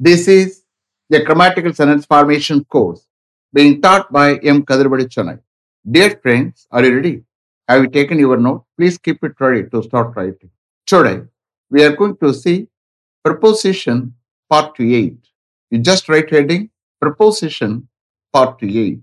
This is a grammatical sentence formation course being taught by M. Kadirpadi Chennai. Dear friends, are you ready? Have you taken your note? Please keep it ready to start writing. Today, we are going to see preposition part 8. You just write heading preposition part 8.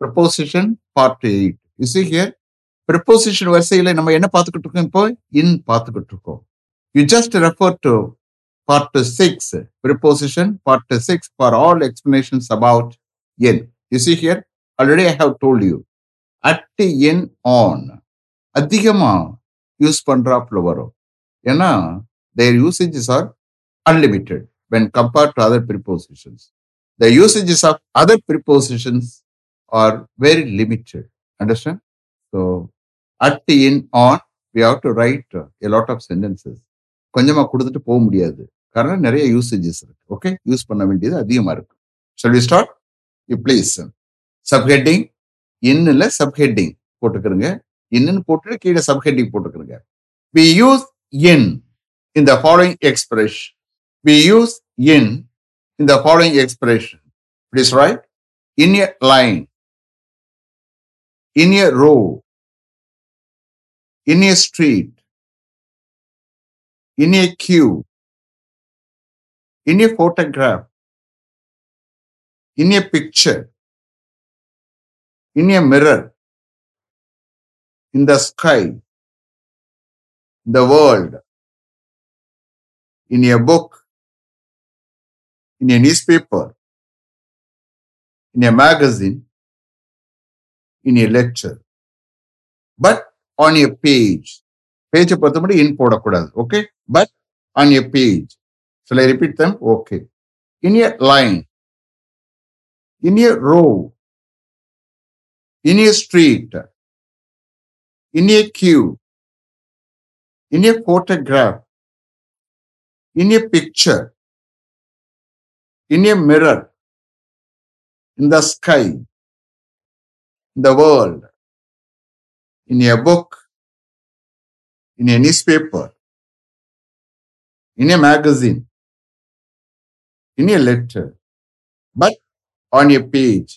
Preposition part 8. You see here, preposition வரிசையில நம்ம என்ன பார்த்துக்கிட்டு இருக்கோம் இப்போ in பார்த்துக்கிட்டு இருக்கோம் you just refer to part six preposition, part six for all explanations about in. You see here, already I have told you. At, in, on. அதிகமாக use பண்ணுறாப்புல வரும் ஏன்னா their usages are unlimited when compared to other prepositions the usages of other prepositions are very limited understand so at in on we have to write a lot of sentences கொஞ்சமாக கொடுத்துட்டு போக முடியாது காரணம் நிறைய usages இருக்கு. Okay use பண்ண வேண்டியது அதிகமா இருக்கு. Shall we start you please subheading இன்னில் subheading போட்டுக்கிறங்க. இன்னுன்னு போட்டுட்டு கீழே சப்ஹெட்டிங் போட்டுக்கிறங்க. வி யூஸ் இன் இந்த following expression we use in இந்த following expression please write in a line in a row in a street in a queue, in a photograph, in a picture, in a mirror, in the sky, in the world, in a book, in a newspaper, in a magazine, in a lecture, but on a page. பேஜை பொறுத்தபடி in போடக்கூடாது okay but on a page Shall I repeat them? Okay. In a line, in a row, in a street, in a queue, in a photograph, in a picture, in a mirror, in the sky, in the world, in a book, in a newspaper, in a magazine, in a letter, but on a page.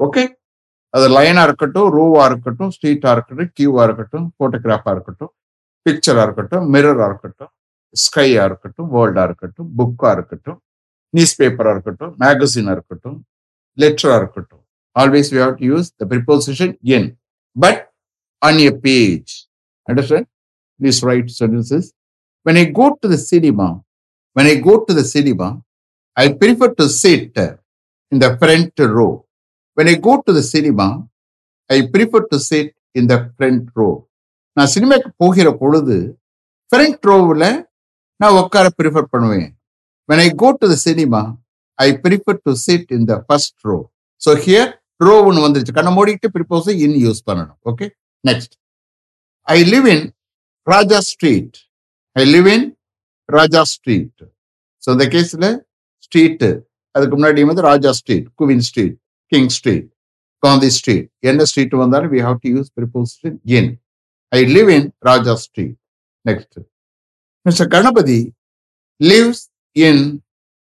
Okay அது லைனா இருக்கட்டும் ரோவா இருக்கட்டும் ஸ்ட்ரீட்டா இருக்கட்டும் கியூவா இருக்கட்டும் போட்டோகிராஃபா இருக்கட்டும் பிக்சரா இருக்கட்டும் மிரரா இருக்கட்டும் ஸ்கையா இருக்கட்டும் வேர்ல்டா இருக்கட்டும் புக்கா இருக்கட்டும் நியூஸ் பேப்பரா இருக்கட்டும் மேகசினா இருக்கட்டும் லெட்டரா இருக்கட்டும். Always we have to use the preposition in but on a page understand these right sentences When I go to the cinema, when I go to the cinema, I prefer to sit in the front row when I go to the cinema I prefer to sit in the front row நான் சினிமாக்கு போகிற பொழுது front ரோவில் நான் உட்கார prefer பண்ணுவேன் when I go to the cinema I prefer to sit in the first row so here row ஒன்று வந்துருச்சு கண்ணை மூடிக்கிட்டு ப்ரிப்போஸை இன் யூஸ் பண்ணணும் okay next I live in Raja street I live in Raja street so இந்த கேஸில் street. அதுக்கு முன்னாடி வந்து Raja street queen street king street Gandhi street. என்ன ஸ்ட்ரீட் வந்தாலும் we have to use preposition in I live in Raja street. Next mister Ganapathi lives in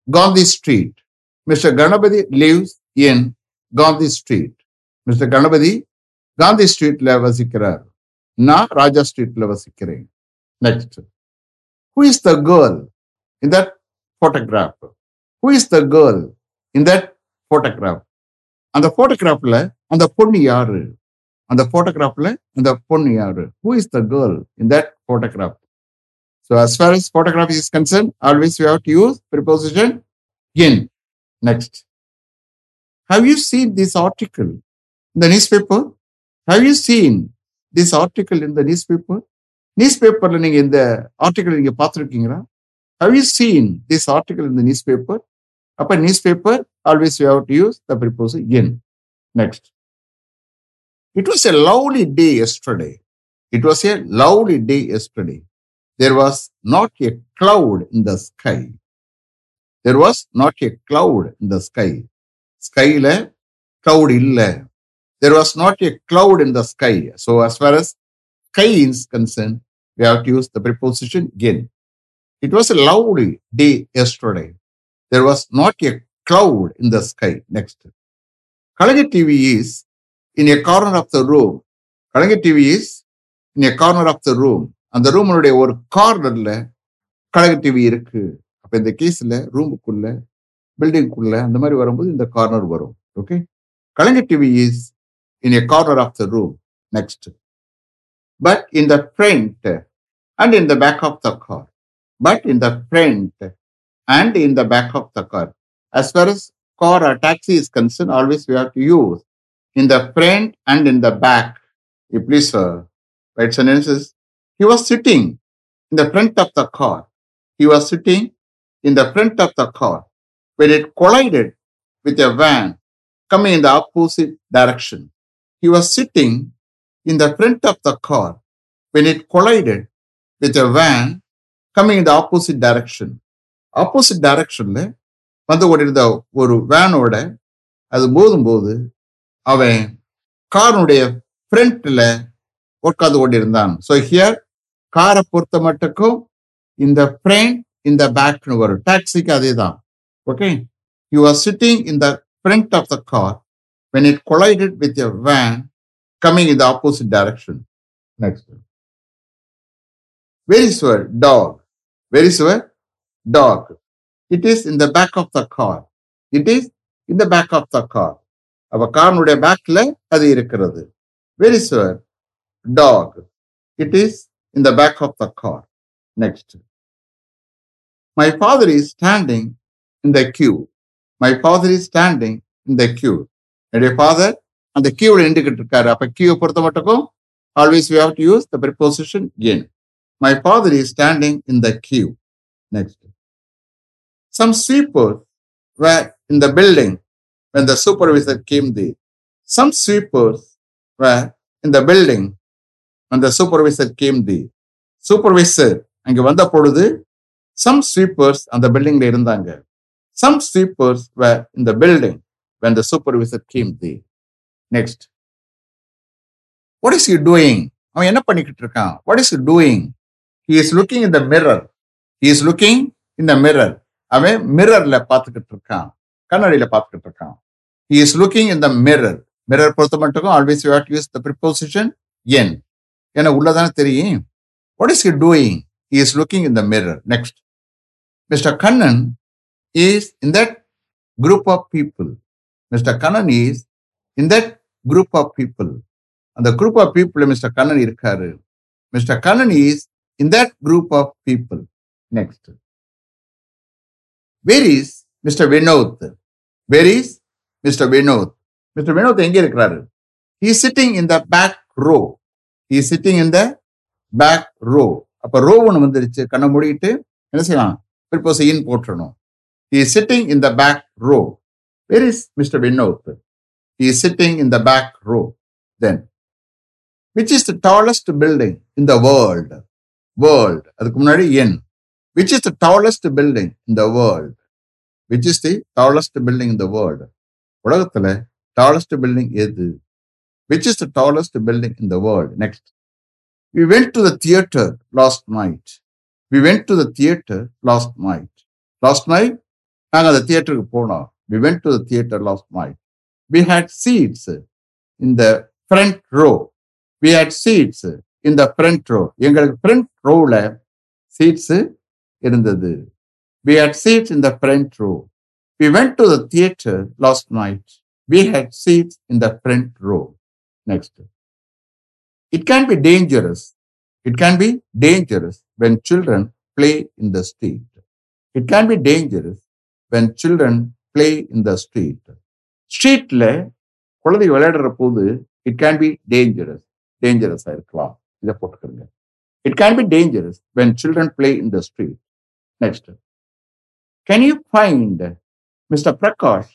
Gandhi street mister Ganapathi lives in Gandhi street mister Ganapathi Gandhi ஸ்ட்ரீட்ல வசிக்கிறார். நான் ராஜா ஸ்ட்ரீட்ல வசிக்கிறேன். Next who is the girl in that photograph who is the girl in that photograph அந்த போட்டோகிராஃபில் அந்த பொண்ணு யாரு அந்த போட்டோகிராஃபில் அந்த பொண்ணு யாரு who is the girl in that photograph so as far as photography is concern always you have to use preposition in next have you seen this article இந்த newspaper have you seen this article இந்த newspaper news பேப்பரில் நீங்கள் இந்த article நீங்கள் பார்த்துருக்கீங்களா have you seen this article இந்த newspaper Upon newspaper, always we have to use the preposition in. Next. It was a lovely day yesterday. It was a lovely day yesterday. There was not a cloud in the sky. There was not a cloud in the sky. Sky le cloud illa. There was not a cloud in the sky. So as far as sky is concerned, we have to use the preposition in. It was a lovely day yesterday. There was not a cloud in the sky. Next. Kalinga TV is in a corner of the room. Kalinga TV is in a corner of the room. அந்த ரூமனுடைய ஒரு கார்னர்ல கழக TV இருக்கு அப்ப இந்த கேஸ்ல ரூமுக்குள்ள பில்டிங்குள்ள அந்த மாதிரி வரும்போது இந்த கார்னர் வரும் okay Kalaignar TV is in a corner of the room next put in the front and in the back of the car put in the front and in the back of the car as far as car or taxi is concerned always we have to use in the front and in the back you please uh, write sentences he was sitting in the front of the car he was sitting in the front of the car when it collided with a van coming in the opposite direction. He was sitting in the front of the car when it collided with a van coming in the opposite direction. Opposite டைரக்ஷன்ல வந்து கொண்டிருந்த ஒரு வேனோட அது போதும்போது அவன் காரனுடைய ஃப்ரண்ட்ல உட்கார்ந்து கொண்டிருந்தான். So here காரை பொறுத்த மட்டுக்கும் இந்த ஃப்ரண்ட் இந்த பேக்னு வரும். டாக்ஸிக்கு அதே தான் okay you are sitting in the front of the car when it collided with a van coming in the opposite direction next very sour dog very sour dog? It is in the back of the car. It is in the back of the car. அவ காரனுடைய பேக்ல அது இருக்கிறது. Very sour dog it is in the back of the car next my father is standing in the queue my father is standing in the queue என்னுடைய father அந்த கியூவில் நின்றுகிட்டு இருக்காரு. அப்ப கியூ பொறுத்த மட்டுக்கும் always we have to use the preposition in my father is standing in the queue next some sweepers were in the building when the supervisor came there. Some sweepers were in the building when the supervisor came there. Supervisor அங்க வந்த பொழுது some sweepers அந்த பில்டிங்ல இருந்தாங்க some sweepers were in the building when the supervisor came there. Next. What is he doing? அவன் என்ன பண்ணிக்கிட்டு இருக்கான் What is he doing? He is looking in the mirror. He is looking in the mirror. அவன் மிரர்ல பார்த்துக்கிட்டு இருக்கான் கண்ணாடியில பார்த்துக்கிட்டு இருக்கான் he is looking in the mirror mirror பொறுத்த மட்டுக்கும் always you had use the preposition in ஏன்னா உள்ளதானே தெரியும் what is he doing he is looking in the mirror next mister Kannan is in that group of people mister Kannan is in that group of people அந்த group of people mister Kannan இருக்காரு mister Kannan is in that group of people next where is mister Vinod where is mister Vinod mister Vinod எங்கே இருக்கிறாரு he sitting in the back row he sitting in the back row அப்ப row ஒன்று வந்துருச்சு கண்ணை மூடிக்கிட்டு என்ன செய்யலாம் பிற்போஸ் இன் போட்டுடணும் he sitting in the back row where is mister Vinod he sitting in the back row then which is the tallest building in the world world அதுக்கு முன்னாடி in which is the tallest building இந்த the which is the tallest building இந்த world உலகத்துல tallest building எது which is the tallest building இந்த the world next we went to the theatre last night we went to the theatre last night last night நாங்கள் அந்த தியேட்டருக்கு போனோம் we went to the theatre last night we had seats இந்த the front row we had seats in the front row எங்களுக்கு front ரோவில் seats இருந்தது we had seats in the front row we went to the theater last night we had seats in the front row next it can be dangerous it can be dangerous when children play in the street it can be dangerous when children play in the street ஸ்ட்ரீட்ல குழந்தை விளையாடுற போது it can be dangerous டேஞ்சரஸா இருக்கலாம் இதை போட்டுக்கிறங்க it can be dangerous when children play in the street next can you find mister Prakash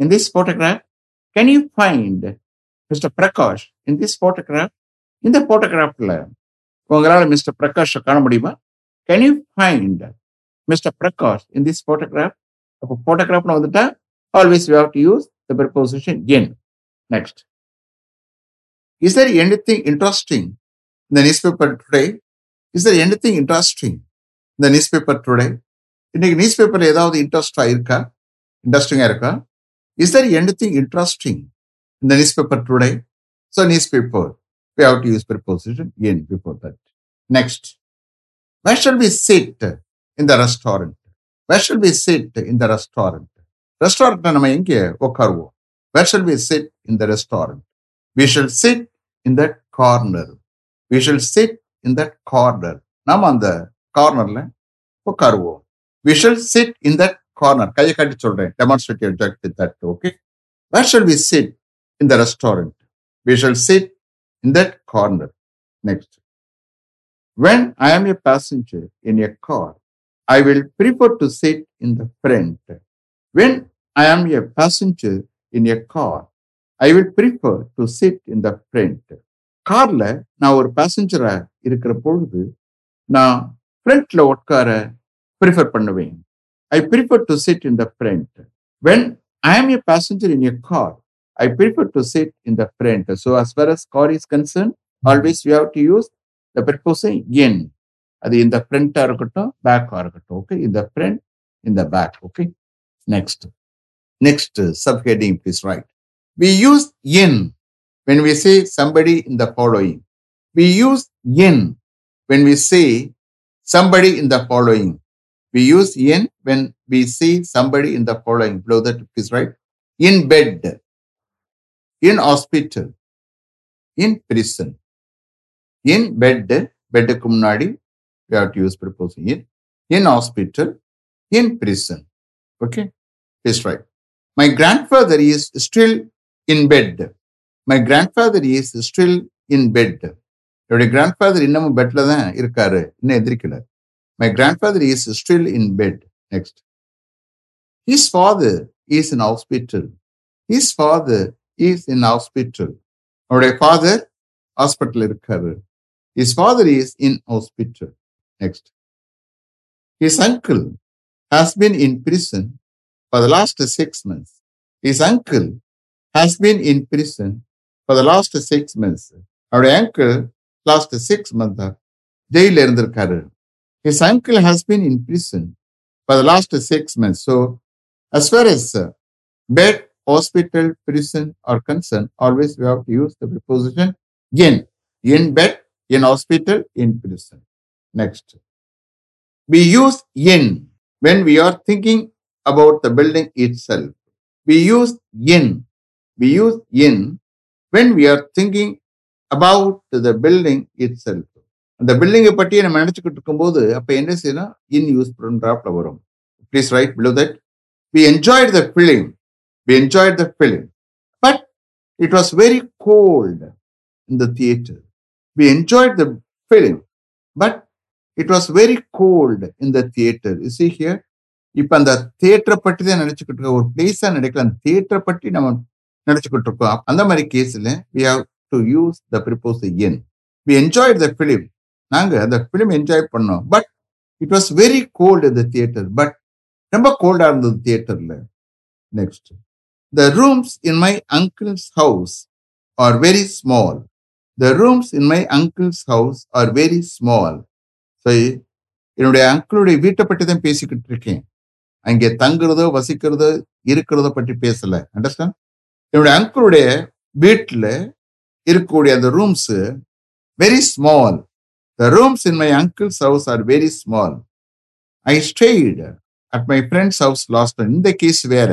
in this photograph can you find mister Prakash in this photograph இந்த போட்டோகிராஃப்ல உங்களால் mister பிரகாஷை காண முடியுமா? Can you find mister Prakash in this photograph அப்போ போட்டோகிராஃப்னு வந்துட்டா always you have to use the preposition in next is there anything interesting in the newspaper today? Is there anything interesting in the newspaper today? இன்னைக்கு news பேப்பர்ல ஏதாவது இன்ட்ரெஸ்டா இருக்கா இன்ட்ரெஸ்டிங்கா இருக்கா is there any thing interesting இந்த newspaper today so newspaper we have to use preposition in before that. Next, where shall we sit in the restaurant? Where shall we sit in the restaurant? Restaurant நம்ம எங்கே உட்காருவோம் Where shall we sit in the restaurant? We shall sit in that corner. We shall sit in that corner. நாம அந்த கார்னர்ல உட்காருவோம் we shall sit in that corner கையை காட்டி சொல்றேன் demonstrative ஜாக்ட் that okay where shall we sit in the restaurant we shall sit in that corner next when I am a passenger in a car I will prefer to sit in the front when I am a passenger in a car I will prefer to sit in the front கார்ல நான் ஒரு பேசஞ்சரா இருக்கிற பொழுது நான் ஃப்ரண்ட்ல உட்கார prefer பண்ணுவேன் I prefer to sit in the front when I am a passenger in a car I prefer to sit in the front. So as far as car is concerned, always you have to use the preposition in. அது இந்த ஃப்ரண்டா இருக்கட்டும் பேக்கா இருக்கட்டும் okay இந்த front இந்த back okay next next subheading please write we use in when we say somebody in the following we use in when we say somebody in the following. We use in when we see somebody in the following. Below that is right. In bed, in hospital, in prison. In bed, bed kumnadi, we have to use preposition in. In hospital, in prison. Okay, please right. My grandfather is still in bed. My grandfather is still in bed. என்னுடைய grandfather இன்னமும் பெட்ல தான் இருக்காரு. இன்னும் எதிர்க்கல my grandfather is still in bed next his father is in hospital his father is in hospital அவருடைய father hospital இருக்காரு. His father is in hospital next his uncle has been in prison for the last six months his uncle has been in prison for the last six months அவருடைய uncle last six month ஜெயில இருந்திருக்காரு his uncle has been in prison for the last six months so as far as uh, bed hospital, prison are concerned, always we have to use the preposition in. In bed, in hospital, in prison. Next. We use in when we are thinking about the building itself. We use in. We use in when we are thinking the building itself அந்த பில்டிங்கை பற்றி நம்ம நினைச்சுக்கிட்டு இருக்கும்போது அப்போ என்ன செய்யணும் இன் use பண்றாப்ல வரும். Please write below that we enjoyed the film we enjoyed the film but it was very cold in the theater. We enjoyed the film, but it was very cold in the theater. You see இப்ப அந்த தியேட்டரை பற்றி தான் நினைச்சுக்கிட்டு இருக்கோம். ஒரு பிளேஸா நினைக்கல. அந்த தியேட்டரை பற்றி நம்ம நினச்சிக்கிட்டு இருக்கோம். அந்த மாதிரி கேஸில் we have to use the preposition we enjoy the film நாங்க அந்த பிலிம் என்ஜாய் பண்ணோம். But it was very cold இந்த தியேட்டர் பட் ரொம்ப கோல்டாக இருந்தது தியேட்டர்ல next the rooms in my uncle's house are very small the rooms in my uncle's house are very small so என்னுடைய அங்கிளுடைய வீட்டை பற்றி தான் பேசிக்கிட்டு இருக்கேன். அங்கே தங்குறதோ வசிக்கிறதோ இருக்கிறதோ பற்றி பேசல. அண்டர்ஸ்டாண்ட் என்னுடைய அங்கிளுடைய வீட்டில் இருக்கக்கூடிய அந்த rooms very small the rooms in my uncle's house are very small I stayed at my friend's house last இந்த கேஸ் வேற.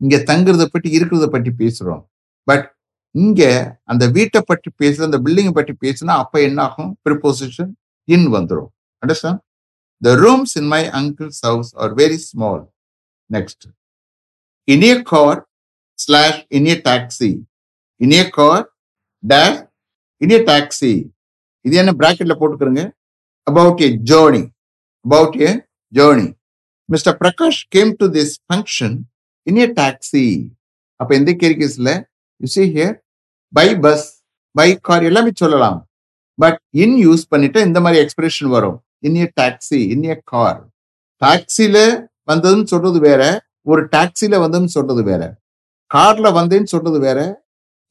இங்க தங்குறத பற்றி இருக்கிறத பற்றி பேசுறோம். பட் இங்க அந்த வீட்டை பற்றி பேசுற அந்த பில்டிங்கை பற்றி பேசுனா அப்ப என்ன ஆகும் ப்ரிப்போசிஷன் இன் வந்துடும் understand the rooms in my uncle's house are very small next in a car slash in a taxi in a car dash in a taxi இது என்ன பிராக்கெட்ல போட்டுக்கிறங்க? About a journey about a journey mister Prakash came to this function in a taxi அப்ப எந்த கேரிகேஸ்ல you see here by bus by car எல்லாமே சொல்லலாம். But in use பண்ணிட்டு இந்த மாதிரி எக்ஸ்பிரஷன் வரும். இன் a taxi in a car டாக்ஸில வந்ததுன்னு சொல்றது வேற ஒரு டாக்ஸில வந்ததுன்னு சொல்றது வேற. கார்ல வந்தேன்னு சொல்றது வேற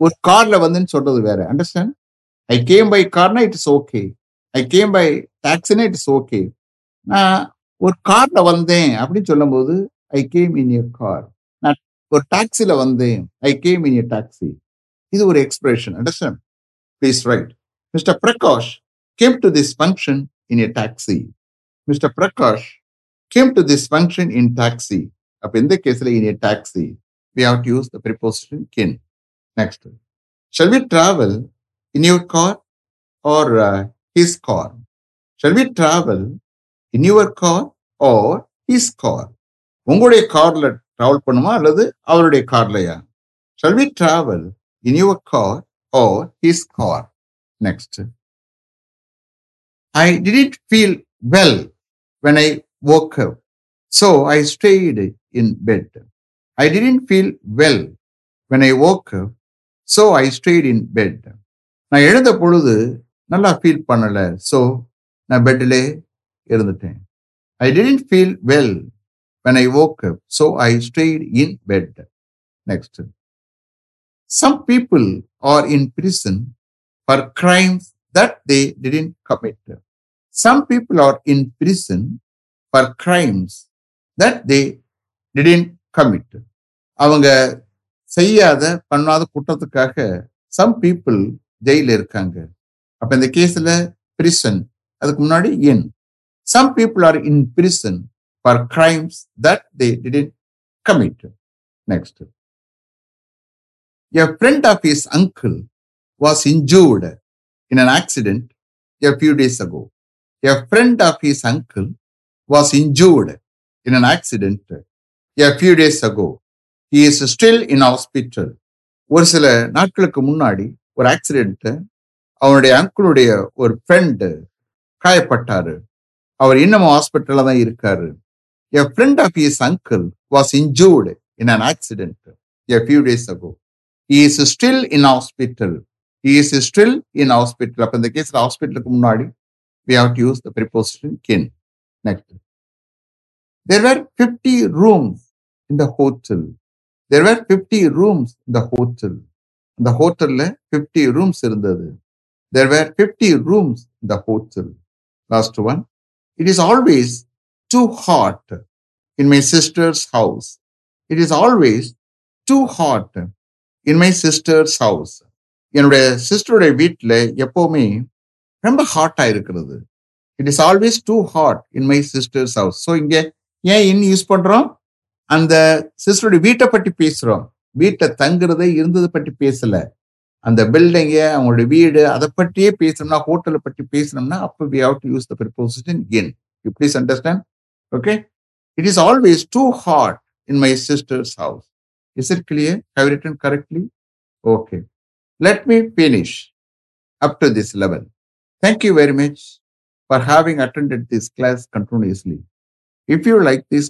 ஒரு கார்ல வந்தேன்னு சொல்றது வேற. Understand I came by Karnaugh it is okay I came by டாக்ஸினா it is okay நான் ஒரு கார்ல வந்தேன் அப்படின்னு சொல்லும்போது I came in a car நான் ஒரு டாக்ஸில வந்தேன். I came in a taxi இது ஒரு expression understand please write mister Prakash came to this function in a taxi mister Prakash came to this function in taxi அப்போ இந்த கேஸ்ல in a taxi we have to use the preposition Ken Next. Shall we travel in your car or his car shall Shall we in your car car his car உங்களுடைய கார்ல travel பண்ணுமா அல்லது அவருடைய கார்லையா shall we travel in your car or his car next I did feel well when I woke up so I stayed in bed I didn't feel well when I woke so I stayed in bed நான் எழுந்த பொழுது நல்லா feel பண்ணலை so நான் பெட்டிலே இருந்துட்டேன் I didn't feel well when I woke so I stayed in bed next some people are in prison for crimes that they didn't commit some people are in prison for crimes that they didn't commit அவங்க செய்யாத பண்ணாத குற்றத்துக்காக some people ஜெயில இருக்காங்க அப்ப இந்த கேஸ்ல prison அதுக்கு முன்னாடி என் some people are in prison for crimes that they didn't commit next a friend of his uncle was injured in an accident a few days ago a friend of his uncle was injured in an accident a few days ago he is still in hospital ஒரு சில நாட்களுக்கு முன்னாடி ஒரு accident அவனுடைய அங்கிளுடைய ஒரு friend காயப்பட்டாரு அவர் இன்னமும் ஹாஸ்பிட்டலில் தான் இருக்காரு a friend of his uncle was injured in an accident a few days ago he is still in hospital he is still in hospital அப்போ இந்த கேஸில் ஹாஸ்பிட்டலுக்கு முன்னாடி we have to use the preposition கின் next there were fifty rooms in the hotel there fifty rooms the hotel இந்த ஹோட்டல்ல fifty rooms இருந்தது there fifty rooms the hotel last one it is always too hot in my sister's house it is always too hot in my sister's house என்னுடைய சிஸ்டருடைய வீட்டில் எப்போவுமே ரொம்ப ஹாட்டாக இருக்கிறது it is always too hot in my sister's house so இங்கே ஏன் இன் use பண்ணுறோம் அந்த சிஸ்டருடைய வீட்டை பற்றி பேசுறோம். வீட்டை தங்குறதை இருந்ததை பற்றி பேசல. அந்த பில்டிங்கு அவங்களுடைய வீடு அதை பற்றியே பேசணும்னா ஹோட்டலை பற்றி பேசணும்னா அப்போ we have to use the preposition in you please understand okay it is always too hot in my sister's house is it clear have written correctly okay let me finish up to this level Thank you very much for having attended this class continuously. If you like this